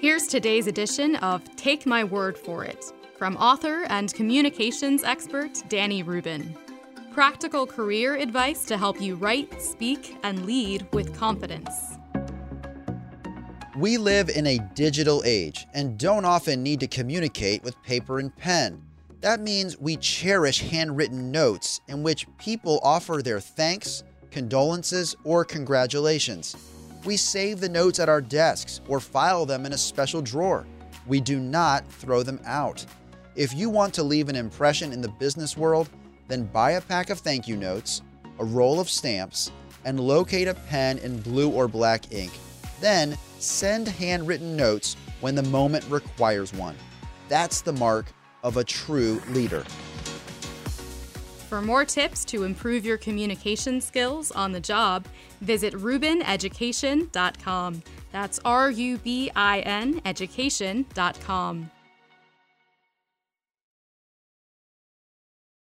Here's today's edition of Take My Word for It from author and communications expert Danny Rubin. Practical career advice to help you write, speak, and lead with confidence. We live in a digital age and don't often need to communicate with paper and pen. That means we cherish handwritten notes in which people offer their thanks, condolences, or congratulations. We save the notes at our desks or file them in a special drawer. We do not throw them out. If you want to leave an impression in the business world, then buy a pack of thank you notes, a roll of stamps, and locate a pen in blue or black ink. Then send handwritten notes when the moment requires one. That's the mark of a true leader. For more tips to improve your communication skills on the job, visit rubineducation.com. That's R U B I N education.com.